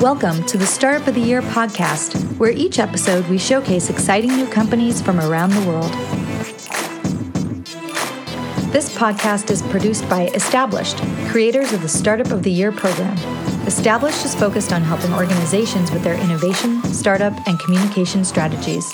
Welcome to the Startup of the Year podcast, where each episode we showcase exciting new companies from around the world. This podcast is produced by Established, creators of the Startup of the Year program. Established is focused on helping organizations with their innovation, startup, and communication strategies.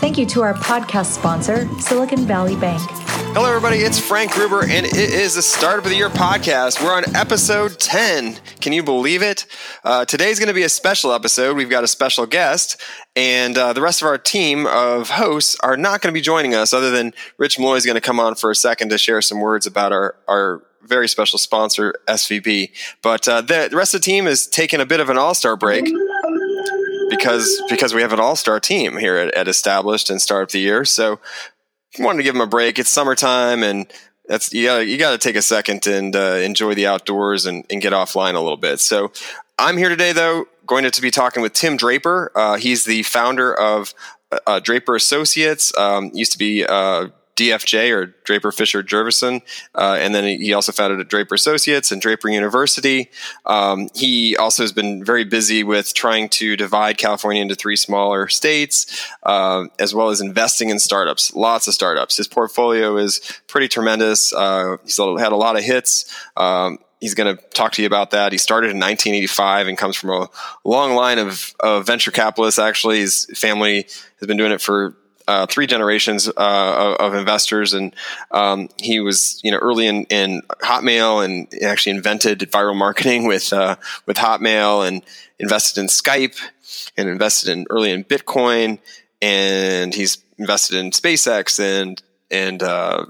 Thank you to our podcast sponsor, Silicon Valley Bank. Hello, everybody. It's Frank Gruber, and it is the Startup of the Year podcast. We're on episode 10. Can you believe it? Uh, today's going to be a special episode. We've got a special guest, and uh, the rest of our team of hosts are not going to be joining us, other than Rich Malloy is going to come on for a second to share some words about our, our very special sponsor, SVB. But uh, the, the rest of the team is taking a bit of an all star break because because we have an all star team here at, at Established and Startup of the Year. So wanted to give them a break. It's summertime, and that's you got you got to take a second and uh, enjoy the outdoors and, and, get offline a little bit. So I'm here today, though, going to be talking with Tim Draper. Uh, he's the founder of uh, Draper Associates. Um, used to be uh, DFJ or Draper Fisher Jurvetson, uh, and then he also founded Draper Associates and Draper University. Um, he also has been very busy with trying to divide California into three smaller states, uh, as well as investing in startups. Lots of startups. His portfolio is pretty tremendous. Uh, he's had a lot of hits. Um, he's going to talk to you about that. He started in 1985 and comes from a long line of, of venture capitalists. Actually, his family has been doing it for uh, three generations uh, of, investors, and um, he was you know early in, in Hotmail and actually invented viral marketing with uh, with Hotmail and invested in Skype and invested in early in Bitcoin, and he's invested in SpaceX and and uh,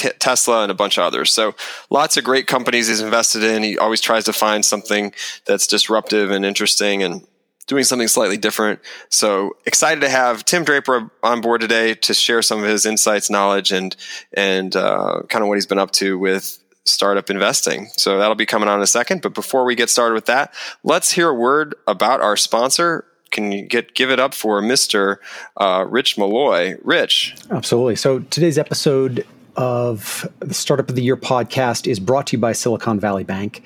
T- Tesla and a bunch of others. So lots of great companies he's invested in. He always tries to find something that's disruptive and interesting and doing something slightly different. So excited to have Tim Draper on board today to share some of his insights, knowledge, and and uh, kind of what he's been up to with startup investing. So that'll be coming on in a second. But before we get started with that, let's hear a word about our sponsor. Can you get give it up for Mr. Uh, Rich Malloy? Rich, absolutely. So today's episode of the Startup of the Year podcast is brought to you by Silicon Valley Bank.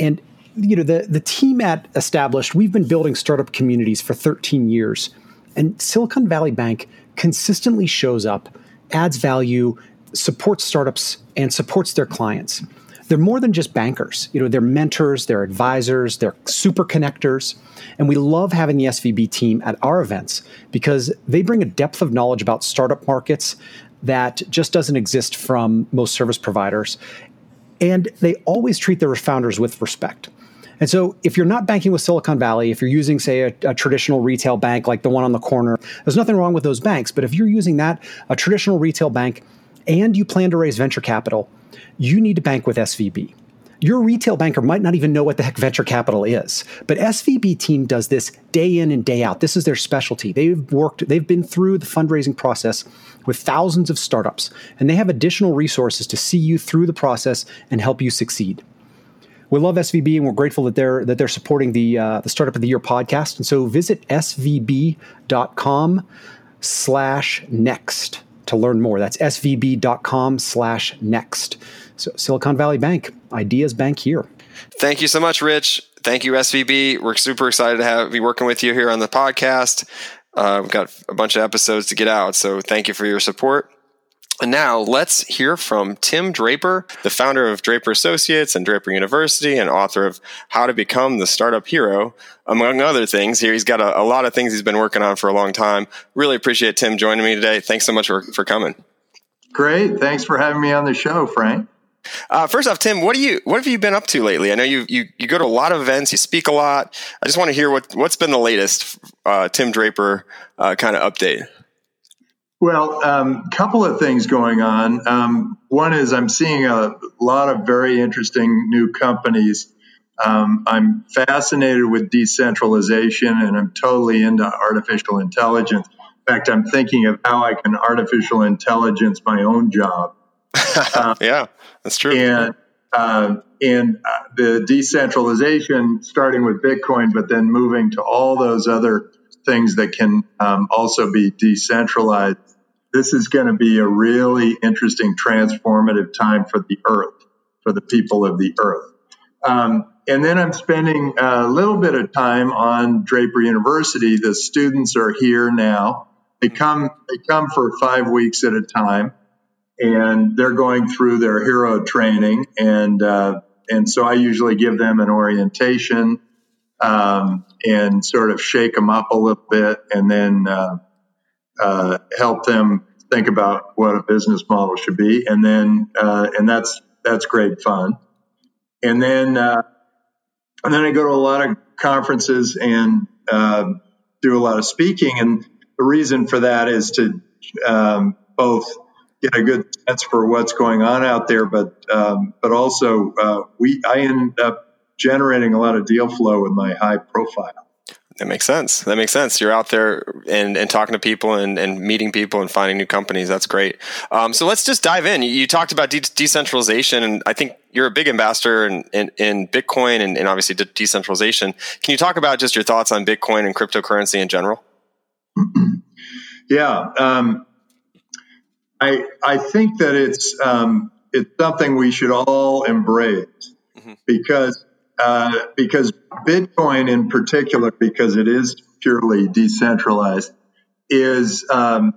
And you know the the team at established we've been building startup communities for 13 years. And silicon valley bank consistently shows up adds value supports startups and supports their clients. They're more than just bankers. You know they're mentors they're advisors they're super connectors. And we love having the svb team at our events because they bring a depth of knowledge about startup markets that just doesn't exist from most service providers. And they always treat their founders with respect and so, if you're not banking with Silicon Valley, if you're using, say, a, a, traditional retail bank like the one on the corner, there's nothing wrong with those banks. But if you're using that, a traditional retail bank, and you plan to raise venture capital, you need to bank with SVB. Your retail banker might not even know what the heck venture capital is, but SVB team does this day in and day out. This is their specialty. They've worked, they've been through the fundraising process with thousands of startups, and they have additional resources to see you through the process and help you succeed we love SVB and we're grateful that they're that they're supporting the uh, the Startup of the Year podcast. And so visit svb.com slash next to learn more. That's svb.com slash next. So Silicon Valley Bank, ideas bank here. Thank you so much, Rich. Thank you, SVB. We're super excited to have be working with you here on the podcast. Uh, we've got a bunch of episodes to get out, so thank you for your support. And now let's hear from Tim Draper, the founder of Draper Associates and Draper University and author of How to Become the Startup Hero, among other things. Here he's got a, a lot of things he's been working on for a long time. Really appreciate Tim joining me today. Thanks so much for, for coming. Great. Thanks for having me on the show, Frank. Uh, first off, Tim, what do you what have you been up to lately? I know you you you go to a lot of events, you speak a lot. I just want to hear what what's been the latest uh, Tim Draper uh, kind of update. Well, a um, couple of things going on. Um, one is I'm seeing a lot of very interesting new companies. Um, I'm fascinated with decentralization and I'm totally into artificial intelligence. In fact, I'm thinking of how I can artificial intelligence my own job. Uh, yeah, that's true. And uh, and uh, the decentralization, starting with Bitcoin, but then moving to all those other things that can um, also be decentralized this is going to be a really interesting transformative time for the earth, for the people of the earth. Um, and then I'm spending a little bit of time on Draper University. The students are here now. They come they come for five weeks at a time, and they're going through their hero training. And uh, and so I usually give them an orientation um, and sort of shake them up a little bit, and then uh, uh, help them think about what a business model should be. And then uh, and that's that's great fun. And then uh, and then I go to a lot of conferences and uh, do a lot of speaking. And the reason for that is to um, both get a good sense for what's going on out there, but um, but also uh, we I end up generating a lot of deal flow with my high profile. That makes sense. That makes sense. You're out there and, and talking to people and, and meeting people and finding new companies. That's great. Um, so let's just dive in. You talked about de- decentralization, and I think you're a big ambassador in, in, in Bitcoin and, and obviously de- decentralization. Can you talk about just your thoughts on Bitcoin and cryptocurrency in general? yeah. Um, I, I think that it's, um, it's something we should all embrace mm-hmm. because uh, because Bitcoin, in particular, because it is purely decentralized, is um,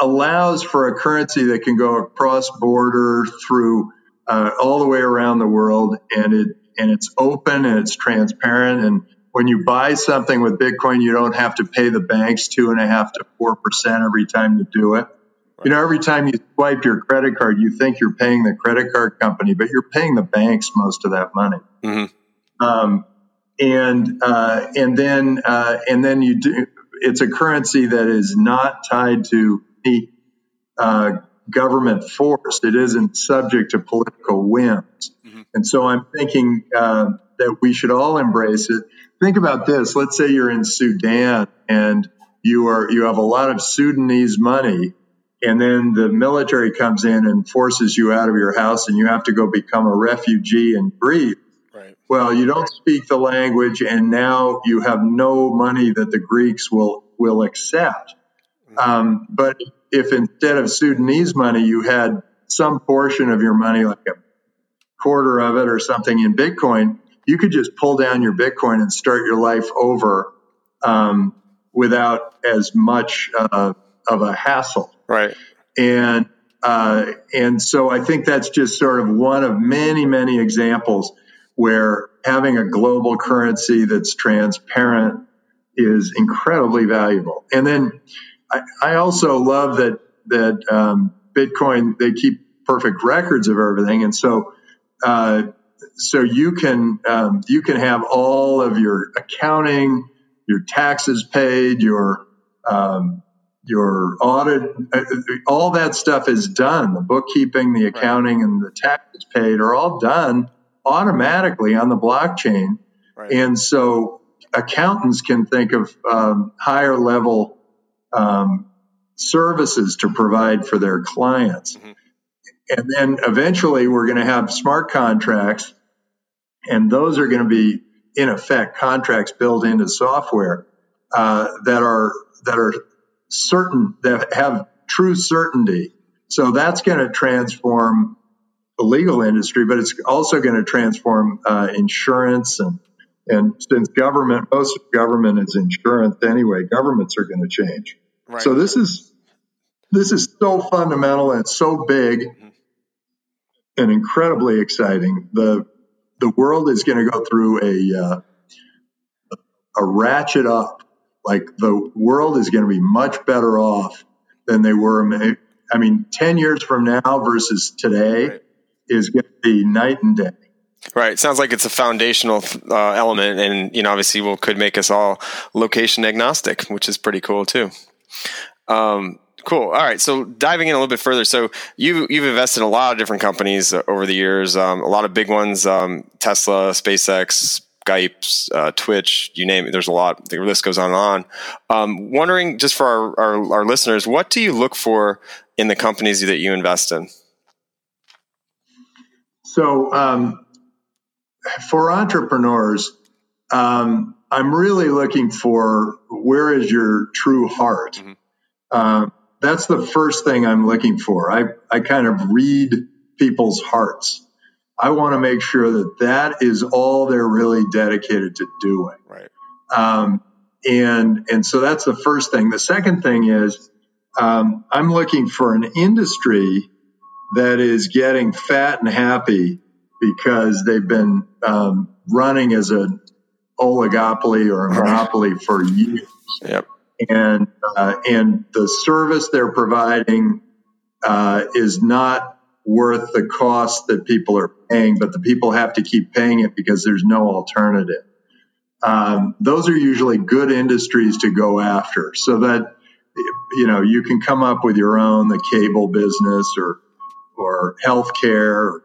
allows for a currency that can go across border through uh, all the way around the world, and it and it's open and it's transparent. And when you buy something with Bitcoin, you don't have to pay the banks two and a half to four percent every time you do it. You know, every time you swipe your credit card, you think you're paying the credit card company, but you're paying the banks most of that money. Mm-hmm. Um, and uh, and then uh, and then you do. It's a currency that is not tied to any uh, government force. It isn't subject to political whims. Mm-hmm. And so I'm thinking uh, that we should all embrace it. Think about this. Let's say you're in Sudan and you are you have a lot of Sudanese money and then the military comes in and forces you out of your house and you have to go become a refugee in Greece. Right. Well, you don't speak the language and now you have no money that the Greeks will will accept. Mm-hmm. Um, but if instead of Sudanese money you had some portion of your money, like a quarter of it or something in Bitcoin, you could just pull down your Bitcoin and start your life over um, without as much uh, of a hassle. Right. And uh, and so I think that's just sort of one of many many examples where having a global currency that's transparent is incredibly valuable. And then I, I also love that that um, Bitcoin they keep perfect records of everything, and so uh, so you can um, you can have all of your accounting, your taxes paid, your um, your audit, uh, all that stuff is done. The bookkeeping, the accounting, and the taxes paid are all done automatically on the blockchain. Right. And so accountants can think of um, higher level um, services to provide for their clients. Mm-hmm. And then eventually we're going to have smart contracts, and those are going to be, in effect, contracts built into software uh, that are that are certain that have true certainty. So that's going to transform the legal industry, but it's also going to transform uh, insurance and and since government, most of government is insurance anyway, governments are going to change. Right. So this is this is so fundamental and so big mm-hmm. and incredibly exciting. the The world is going to go through a uh, a ratchet up like the world is going to be much better off than they were. I mean, 10 years from now versus today right. Is going to be night and day. Right. Sounds like it's a foundational uh, element, and you know, obviously, will could make us all location agnostic, which is pretty cool too. Um, cool. All right. So diving in a little bit further, so you you've invested in a lot of different companies over the years, um, a lot of big ones, um, Tesla, SpaceX, Skype, uh, Twitch, you name it. There's a lot. The list goes on and on. Um, wondering, just for our, our, our listeners, what do you look for in the companies that you invest in? So, um, for entrepreneurs, um, I'm really looking for where is your true heart. Mm-hmm. Uh, that's the first thing I'm looking for. I I kind of read people's hearts. I want to make sure that that is all they're really dedicated to doing. Right. Um, and and so that's the first thing. The second thing is um, I'm looking for an industry that is getting fat and happy because they've been um, running as an oligopoly or a monopoly for years. Yep. And uh, and the service they're providing uh, is not worth the cost that people are paying, but the people have to keep paying it because there's no alternative. Um, those are usually good industries to go after, so that you know you can come up with your own the cable business or or healthcare,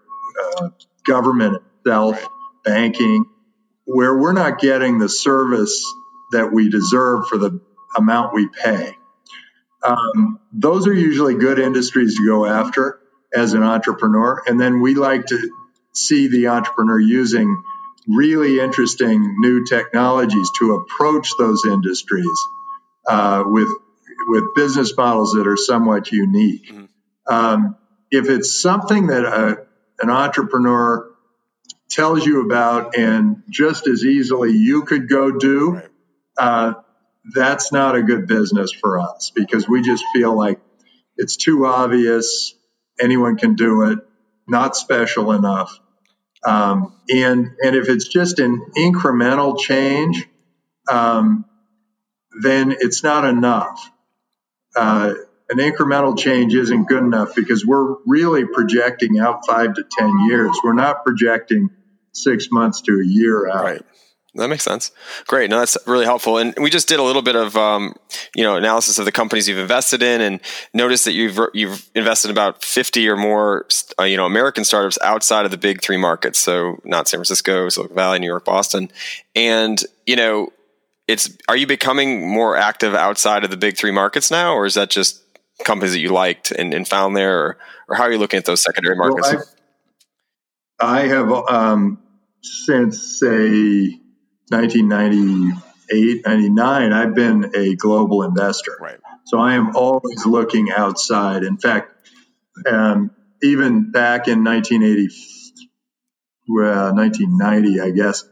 uh, government itself, Right. banking, where we're not getting the service that we deserve for the amount we pay. Um, those are usually good industries to go after as an entrepreneur. And then we like to see the entrepreneur using really interesting new technologies to approach those industries uh, with with business models that are somewhat unique. Mhm. Um, if it's something that a, an entrepreneur tells you about and just as easily you could go do, Right. uh, that's not a good business for us because we just feel like it's too obvious. Anyone can do it, not special enough. Um, and and if it's just an incremental change, um, then it's not enough. Uh, an incremental change isn't good enough because we're really projecting out five to ten years. We're not projecting six months to a year out. Right. That makes sense. Great. No, that's really helpful. And we just did a little bit of, um, you know, analysis of the companies you've invested in, and noticed that you've you've invested in about fifty or more, uh, you know, American startups outside of the big three markets. So not San Francisco, Silicon Valley, New York, Boston, and you know, it's. Are you becoming more active outside of the big three markets now, or is that just companies that you liked and, and found there, or, or how are you looking at those secondary markets? Well, I, have um, since say 1998, 99. I've been a global investor, right. so I am always looking outside. In fact, um, even back in 1980, well, 1990, I guess,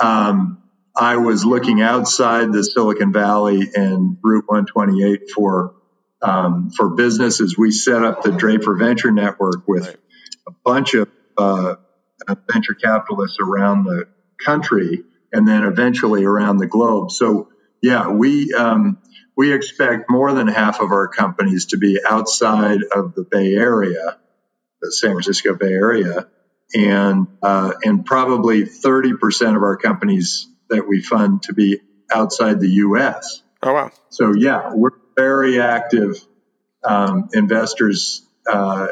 um, I was looking outside the Silicon Valley and Route 128 for um, for businesses. We set up the Draper Venture Network with Right. a bunch of uh, venture capitalists around the country, and then eventually around the globe. So, yeah, we um, we expect more than half of our companies to be outside of the Bay Area, the San Francisco Bay Area, and uh, and probably 30% of our companies that we fund to be outside the U.S. Oh wow. So yeah, we're very active um, investors uh,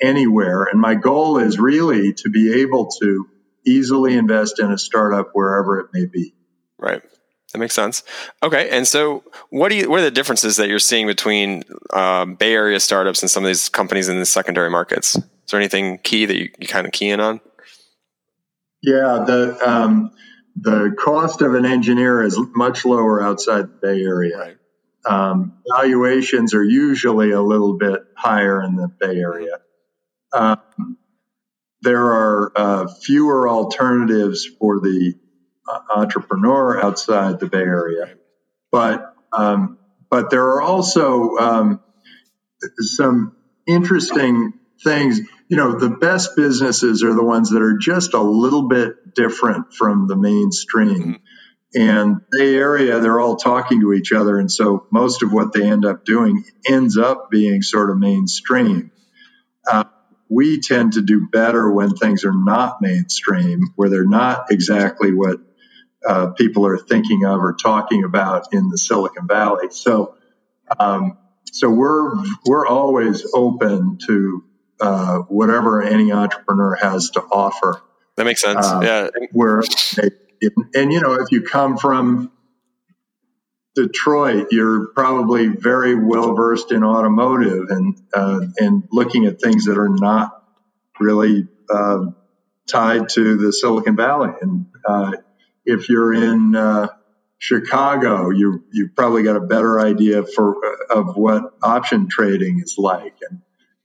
anywhere, and my goal is really to be able to easily invest in a startup wherever it may be. Right. That makes sense. Okay, and so what do you? What are the differences that you're seeing between um, Bay Area startups and some of these companies in the secondary markets? Is there anything key that you, you kind of key in on? Yeah, the um, the cost of an engineer is much lower outside the Bay Area. Right. Um, valuations are usually a little bit higher in the Bay Area. Um, there are uh, fewer alternatives for the uh, entrepreneur outside the Bay Area, but um, but there are also um, some interesting things. You know, the best businesses are the ones that are just a little bit different from the mainstream. And Bay Area, they're all talking to each other, and so most of what they end up doing ends up being sort of mainstream. Uh, we tend to do better when things are not mainstream, where they're not exactly what uh, people are thinking of or talking about in the Silicon Valley. So, um, so we're we're always open to uh, whatever any entrepreneur has to offer. That makes sense. Um, yeah. They, and you know, if you come from Detroit, you're probably very well versed in automotive and uh, and looking at things that are not really uh, tied to the Silicon Valley. And uh, if you're in uh, Chicago, you you've probably got a better idea for of what option trading is like. And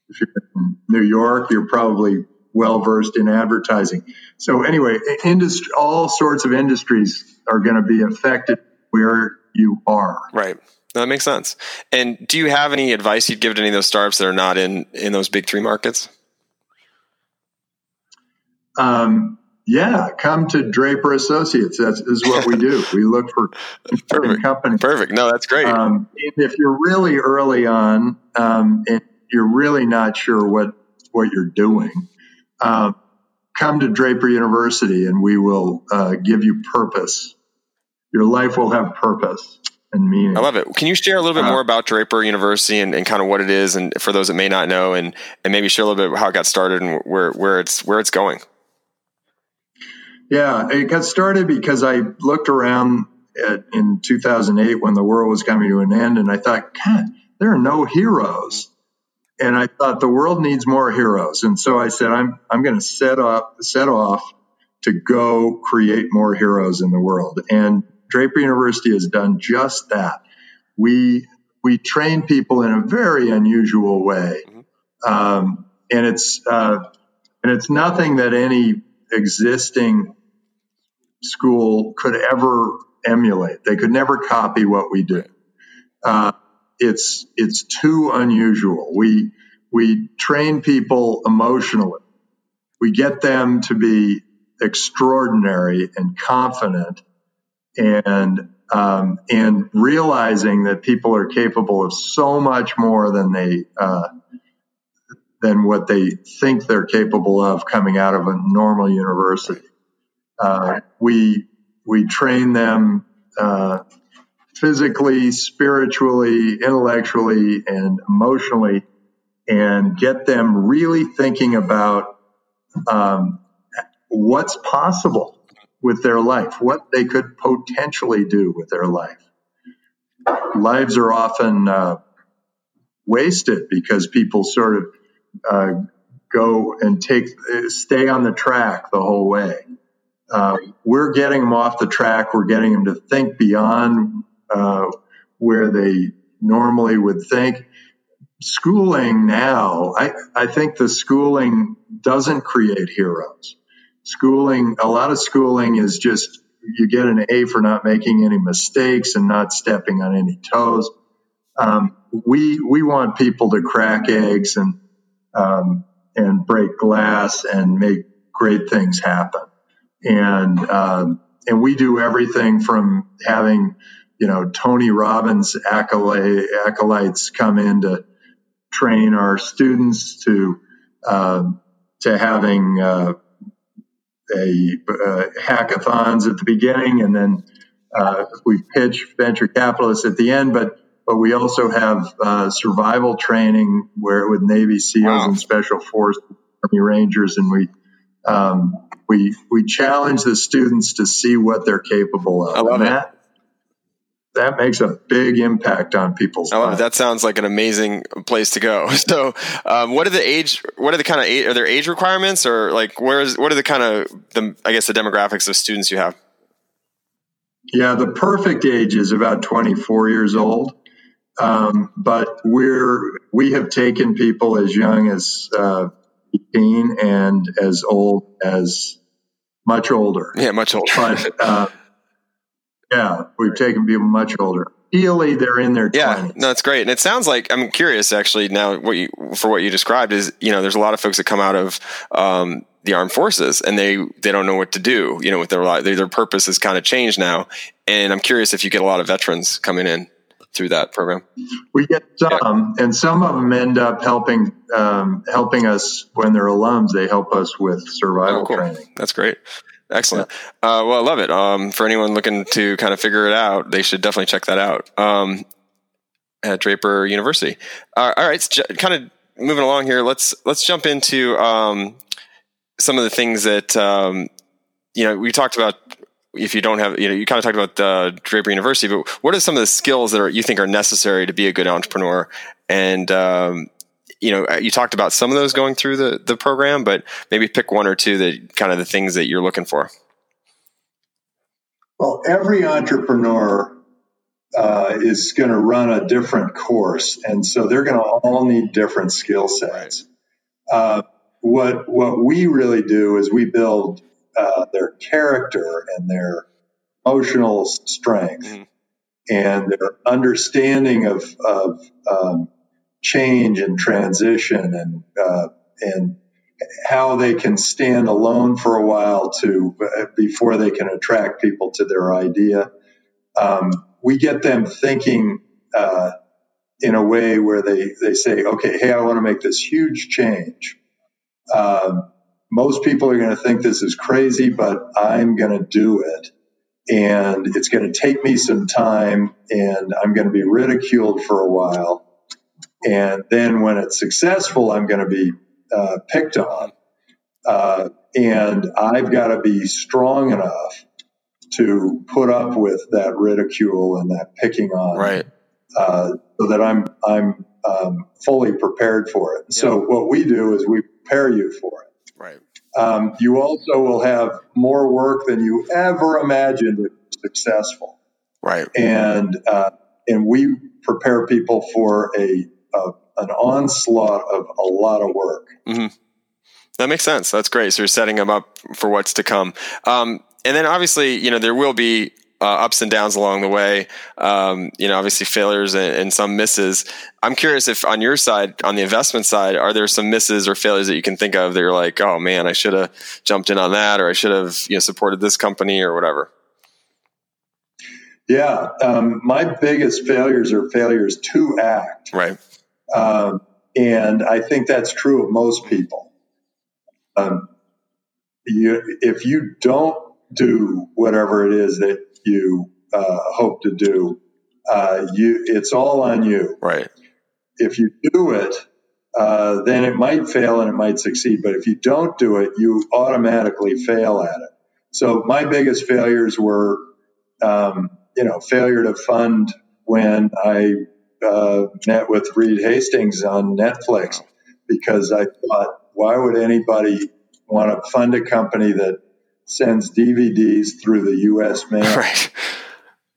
if you're in New York, you're probably well versed in advertising. So anyway, industry, all sorts of industries are going to be affected where you are. Right. That makes sense. And do you have any advice you'd give to any of those startups that are not in in those big three markets? Um, yeah, come to Draper Associates. That's is what we do. We look for Perfect. companies. Perfect. No, that's great. Um, if you're really early on um, and you're really not sure what what you're doing, um, come to Draper University and we will uh, give you purpose. Your life will have purpose and meaning. I love it. Can you share a little bit Uh, more about Draper University and, and kind of what it is, and for those that may not know, and and maybe share a little bit how it got started and where where it's where it's going. Yeah, it got started because I looked around at, in 2008 when the world was coming to an end, and I thought, God, there are no heroes. And I thought the world needs more heroes, and so I said, I'm I'm going to set up set off to go create more heroes in the world. And Draper University has done just that. We we train people in a very unusual way, um, and it's uh, and it's nothing that any existing school could ever emulate. They could never copy what we do. Uh, it's it's too unusual. We we train people emotionally. We get them to be extraordinary and confident, and um, and realizing that people are capable of so much more than they uh, than what they think they're capable of coming out of a normal university. Uh, we we train them uh, physically, spiritually, intellectually, and emotionally, and get them really thinking about um, what's possible with their life, what they could potentially do with their life. Lives are often uh, wasted because people sort of uh, go and take stay on the track the whole way. Uh, we're getting them off the track. We're getting them to think beyond uh, where they normally would think. Schooling now, I, I think the schooling doesn't create heroes. Schooling, a lot of schooling is just you get an A for not making any mistakes and not stepping on any toes. Um, we we want people to crack eggs and um, and break glass and make great things happen. And um, and we do everything from having you know Tony Robbins accolade, acolytes come in to train our students to um, to having uh, a uh, hackathons at the beginning, and then uh, we pitch venture capitalists at the end. But but we also have uh, survival training where with Navy SEALs Wow. and Special Forces, Army Rangers, and we um, we we challenge the students to see what they're capable of. I love and that that makes a big impact on people's I love it. lives. That sounds like an amazing place to go. So, um, what are the age? What are the kind of age, are there age requirements, or like where is what are the kind of the I guess the demographics of students you have? Yeah, the perfect age is about 24 years old. Um, but we're we have taken people as young as uh, 18 and as old as much older. Yeah, much older. But uh, yeah, we've taken people much older. Ideally, they're in their Yeah, 20s. no, that's great, and it sounds like I'm curious actually. Now, what you for what you described is you know there's a lot of folks that come out of um, the armed forces and they they don't know what to do. You know, with their life, their, their purpose has kind of changed now, and I'm curious if you get a lot of veterans coming in through that program. We get some, and some of them end up helping um, helping us when they're alums. They help us with survival Oh, cool. training. That's great. Excellent. Uh, well, I love it. Um, for anyone looking to kind of figure it out, they should definitely check that out um, at Draper University. Uh, all right, so j- kind of moving along here. Let's let's jump into um, some of the things that um, you know we talked about. If you don't have, you know, you kind of talked about uh, Draper University, but what are some of the skills that are you think are necessary to be a good entrepreneur? And um, you know, you talked about some of those going through the the program, but maybe pick one or two that kind of the things that you're looking for. Well, every entrepreneur uh, is going to run a different course, and so they're going to all need different skill sets. Uh, what what we really do is we build uh, their character and their emotional strength mm-hmm. and their understanding of, of um, change and transition and uh, and how they can stand alone for a while to before they can attract people to their idea. Um, we get them thinking uh, in a way where they they say, okay, hey, I want to make this huge change. Um, most people are going to think this is crazy, but I'm going to do it. And it's going to take me some time and I'm going to be ridiculed for a while. And then when it's successful, I'm going to be uh, picked on. Uh, and I've got to be strong enough to put up with that ridicule and that picking on, right? Uh, so that I'm I'm um, fully prepared for it. So what we do is we prepare you for it. Right. Um, you also will have more work than you ever imagined if successful. Right. And uh, and we prepare people for a, an onslaught of a lot of work. Mm-hmm. That makes sense. That's great. So you're setting them up for what's to come. Um, and then obviously, you know, there will be uh, ups and downs along the way. Um, you know, obviously failures and, and, some misses. I'm curious if on your side, on the investment side, are there some misses or failures that you can think of that you're like, oh man, I should have jumped in on that, or I should have you know supported this company or whatever. Yeah, um, my biggest failures are failures to act. Right. Um, and I think that's true of most people. Um, you, if you don't do whatever it is that you uh, hope to do, uh, you it's all on you. Right. If you do it, uh, then it might fail and it might succeed. But if you don't do it, you automatically fail at it. So my biggest failures were, um, you know, failure to fund when I uh, met with Reed Hastings on Netflix because I thought, why would anybody want to fund a company that sends DVDs through the U.S. mail. Right.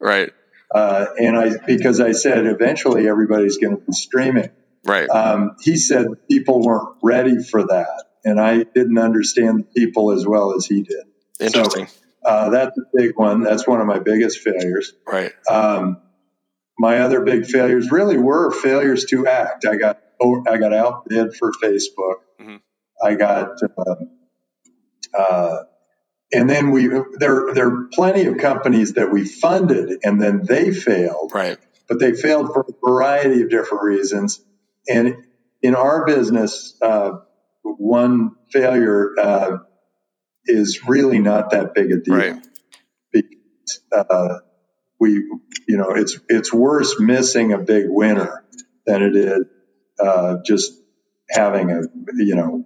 Right. Uh, and I, because I said eventually everybody's going to be streaming. Right. Um, he said people weren't ready for that, and I didn't understand people as well as he did. Interesting. So, uh, that's a big one. That's one of my biggest failures. Right. Um, my other big failures really were failures to act. I got I got outbid for Facebook. Mm-hmm. I got uh, uh, and then we there there are plenty of companies that we funded and then they failed right but they failed for a variety of different reasons and in our business uh, one failure uh, is really not that big a deal right. because uh, we you know it's it's worse missing a big winner than it is uh, just having a you know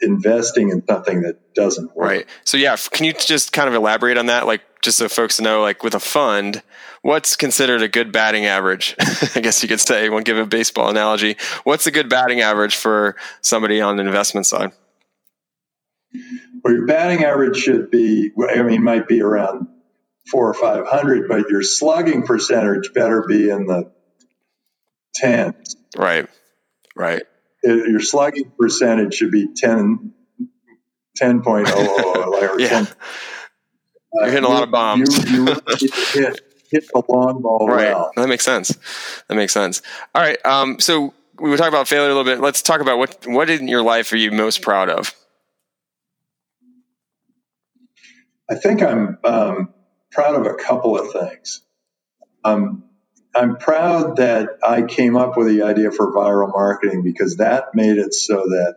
investing in something that doesn't work. Right. So yeah, can you just kind of elaborate on that? Like just so folks know, like with a fund, what's considered a good batting average? I guess you could say, we'll give a baseball analogy. What's a good batting average for somebody on the investment side? Well, your batting average should be, I mean, might be around four or 500, but your slugging percentage better be in the tens. Right. Right your slugging percentage should be 10, 10.000. yeah. 10, You're hitting a lot of bombs. You, you hit, hit the long ball right. well. That makes sense. That makes sense. All right. Um, so we were talking about failure a little bit. Let's talk about what what in your life are you most proud of? I think I'm um, proud of a couple of things. Um, I'm proud that I came up with the idea for viral marketing because that made it so that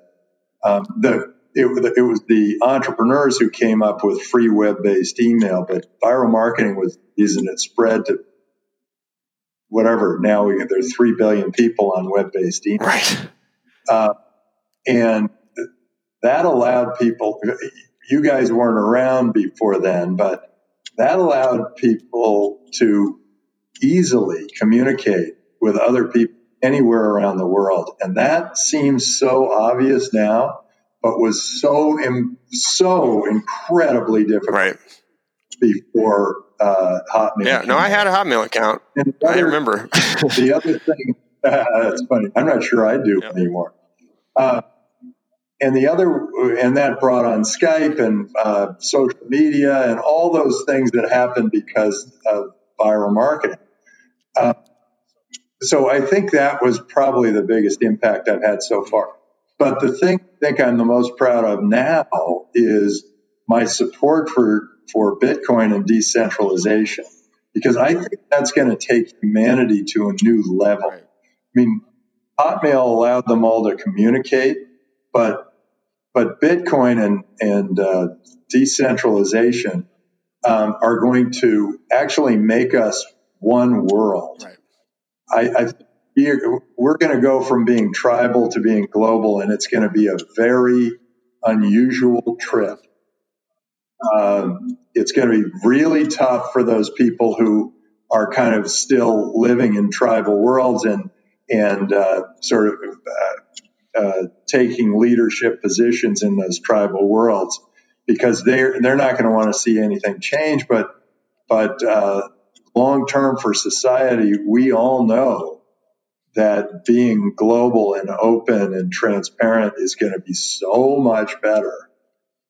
um, the it, it, was the entrepreneurs who came up with free web-based email, but viral marketing was using it spread to whatever. Now we there's three billion people on web-based email, right? Uh, and that allowed people. You guys weren't around before then, but that allowed people to easily communicate with other people anywhere around the world. And that seems so obvious now, but was so so incredibly difficult right. before uh, Hotmail. Yeah, no, I had a Hotmail account. Other, I remember. the other thing, uh, that's funny. I'm not sure I do yep. anymore. Uh, and the other, and that brought on Skype and uh, social media and all those things that happened because of viral marketing. Uh, so I think that was probably the biggest impact I've had so far. But the thing I think I'm the most proud of now is my support for, for Bitcoin and decentralization, because I think that's going to take humanity to a new level. I mean, Hotmail allowed them all to communicate, but but Bitcoin and and uh, decentralization um, are going to actually make us one world. Right. I, I we're going to go from being tribal to being global, and it's going to be a very unusual trip. Um, it's going to be really tough for those people who are kind of still living in tribal worlds and and uh, sort of uh, uh, taking leadership positions in those tribal worlds because they're they're not going to want to see anything change. But but uh, long term for society, we all know that being global and open and transparent is going to be so much better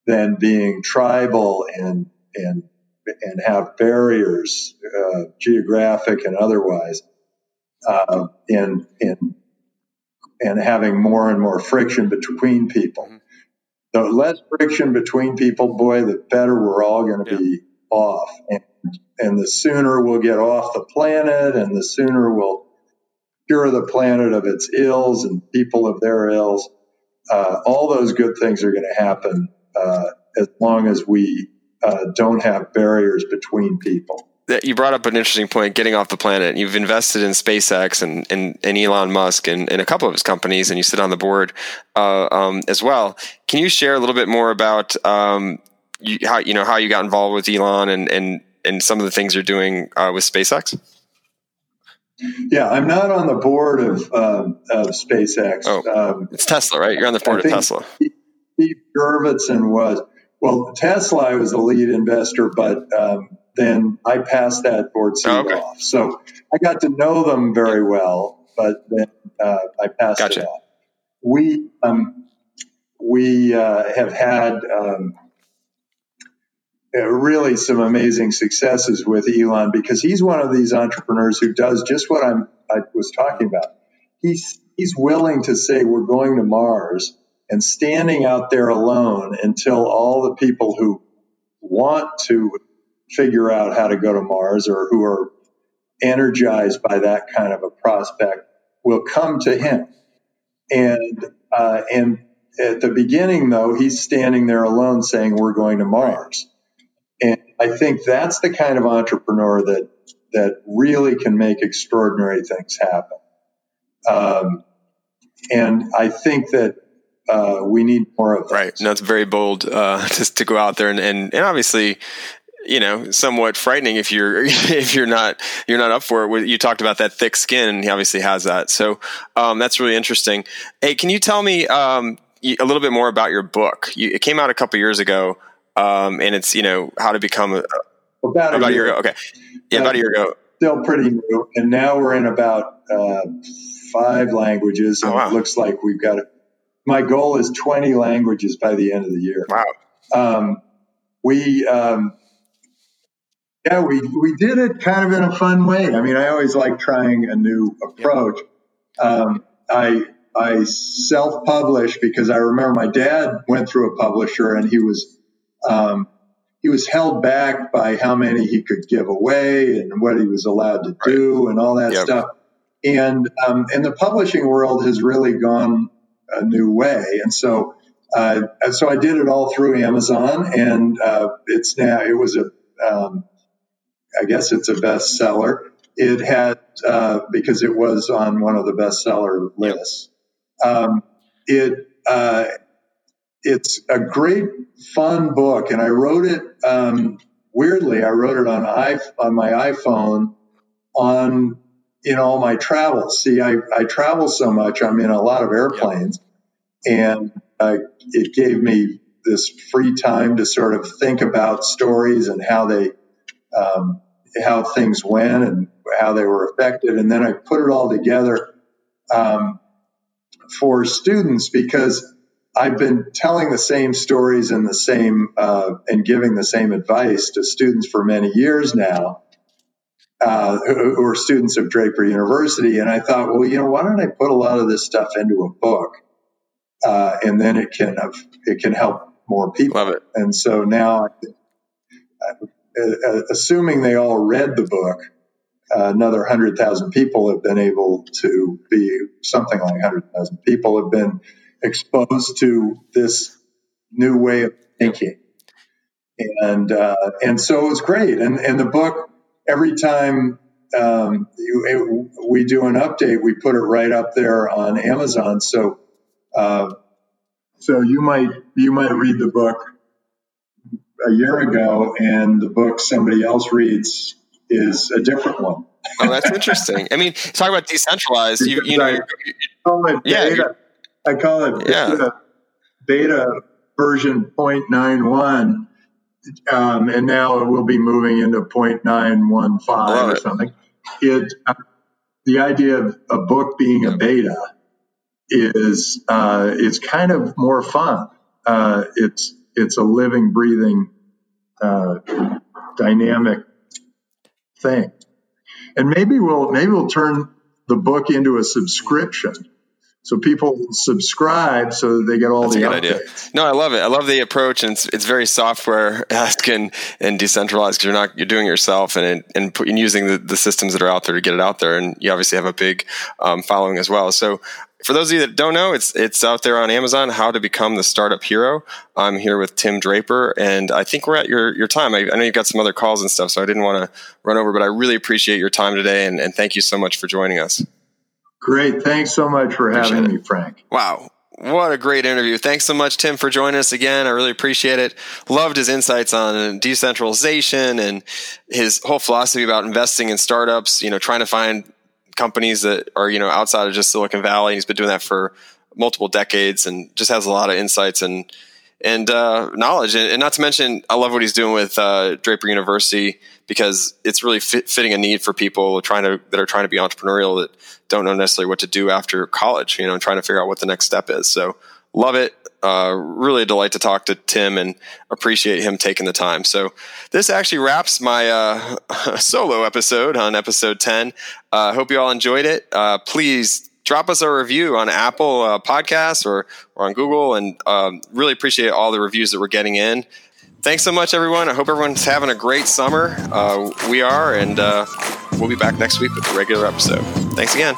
than being tribal and and and have barriers, uh, geographic and otherwise, uh, and and having more and more friction between people. Mm-hmm. The less friction between people, boy, the better we're all going to yeah. be off. And, and the sooner we'll get off the planet, and the sooner we'll cure the planet of its ills and people of their ills. Uh, all those good things are going to happen uh, as long as we uh, don't have barriers between people you brought up an interesting point getting off the planet. You've invested in spacex and, and, and elon musk and, and, a couple of his companies and you sit on the board uh, um, as well. Can you share a little bit more about um, you, how you know how you got involved with elon and and, and some of the things you're doing uh, with spacex? Yeah i'm not on the board of, um, of spacex. Oh, um, it's tesla right? You're on the board of tesla. Steve jurvetson was. Well tesla i was the lead investor but um, then I passed that board seat oh, okay. off. So I got to know them very well, but then uh, I passed gotcha. it off. We um, we uh, have had um, uh, really some amazing successes with Elon because he's one of these entrepreneurs who does just what I'm I was talking about. He's he's willing to say we're going to Mars and standing out there alone until all the people who want to figure out how to go to Mars or who are energized by that kind of a prospect will come to him. And uh, and at the beginning, though, he's standing there alone saying, "We're going to Mars." And I think that's the kind of entrepreneur that that really can make extraordinary things happen. Um, and I think that uh, we need more of that. Right. No, it's very bold uh, just to go out there and, and, and obviously you know somewhat frightening if you're if you're not you're not up for it. You talked about that thick skin, and he obviously has that. So um, that's really interesting. Hey, can you tell me um, a little bit more about your book? You, it came out a couple years ago, um, and it's you know how to become a, about, about a, year. ago. Okay, yeah, about a year ago. Still pretty new, and now we're in about uh, five languages, and oh, wow. it looks like we've got. it. my goal is twenty languages by the end of the year. Wow. Um, we um, yeah, we, we did it kind of in a fun way. I mean, I always like trying a new approach. Um, I I self published because I remember my dad went through a publisher and he was um, he was held back by how many he could give away and what he was allowed to do right. and all that yep. stuff. And um, and the publishing world has really gone a new way. And so uh, so I did it all through Amazon, and uh, it's now it was a um, I guess it's a bestseller. It had uh, because it was on one of the bestseller lists. Um, it uh, it's a great fun book, and I wrote it um, weirdly. I wrote it on i on my iPhone on in all my travels. See, I, I travel so much. I'm in a lot of airplanes, and uh, it gave me this free time to sort of think about stories and how they um, how things went and how they were affected. And then I put it all together um, for students because I've been telling the same stories and the same uh, and giving the same advice to students for many years now, uh, who, who are students of Draper University. And I thought, well, you know, why don't I put a lot of this stuff into a book, uh, and then it can have, it can help more people. Love it. And so now, assuming they all read the book, uh, another 100,000 people have been able to be something like 100,000 people have been exposed to this new way of thinking. And, uh, and so it was great. And, and the book, every time um, it, we do an update, we put it right up there on Amazon. So, uh, so you might, you might read the book a year ago and the book somebody else reads is a different one. oh, that's interesting. I mean, talk about decentralized. You, you know, I call it yeah, beta. I call it beta, yeah. beta version 0.91. Um, and now it will be moving into 0.915 or something. It, uh, the idea of a book being a beta is uh, it's kind of more fun. Uh, it's it's a living, breathing, uh, dynamic thing. And maybe we'll maybe we'll turn the book into a subscription. So people subscribe so that they get all That's the a good updates. idea. No, I love it. I love the approach, and it's, it's very software esque and, and decentralized because you're not you're doing it yourself and and, and using the, the systems that are out there to get it out there. And you obviously have a big um, following as well. So for those of you that don't know, it's it's out there on Amazon. How to become the startup hero. I'm here with Tim Draper, and I think we're at your your time. I, I know you've got some other calls and stuff, so I didn't want to run over, but I really appreciate your time today, and, and thank you so much for joining us. Great, thanks so much for appreciate having it. me, Frank. Wow. What a great interview. Thanks so much, Tim, for joining us again. I really appreciate it. Loved his insights on decentralization and his whole philosophy about investing in startups, you know, trying to find companies that are you know outside of just Silicon Valley. He's been doing that for multiple decades and just has a lot of insights and and uh, knowledge. And, and, not to mention, I love what he's doing with uh, Draper University because it's really fit, fitting a need for people trying to that are trying to be entrepreneurial that don't know necessarily what to do after college. You know, and trying to figure out what the next step is. So love it. Uh, really a delight to talk to Tim and appreciate him taking the time. So this actually wraps my uh, solo episode on episode 10. I uh, hope you all enjoyed it. Uh, please drop us a review on Apple uh, Podcasts or, or on Google and um, really appreciate all the reviews that we're getting in. Thanks so much, everyone. I hope everyone's having a great summer. Uh, we are, and we'll be back next week with a regular episode. Thanks again.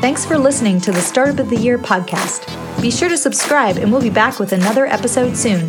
Thanks for listening to the Startup of the Year podcast. Be sure to subscribe, and we'll be back with another episode soon.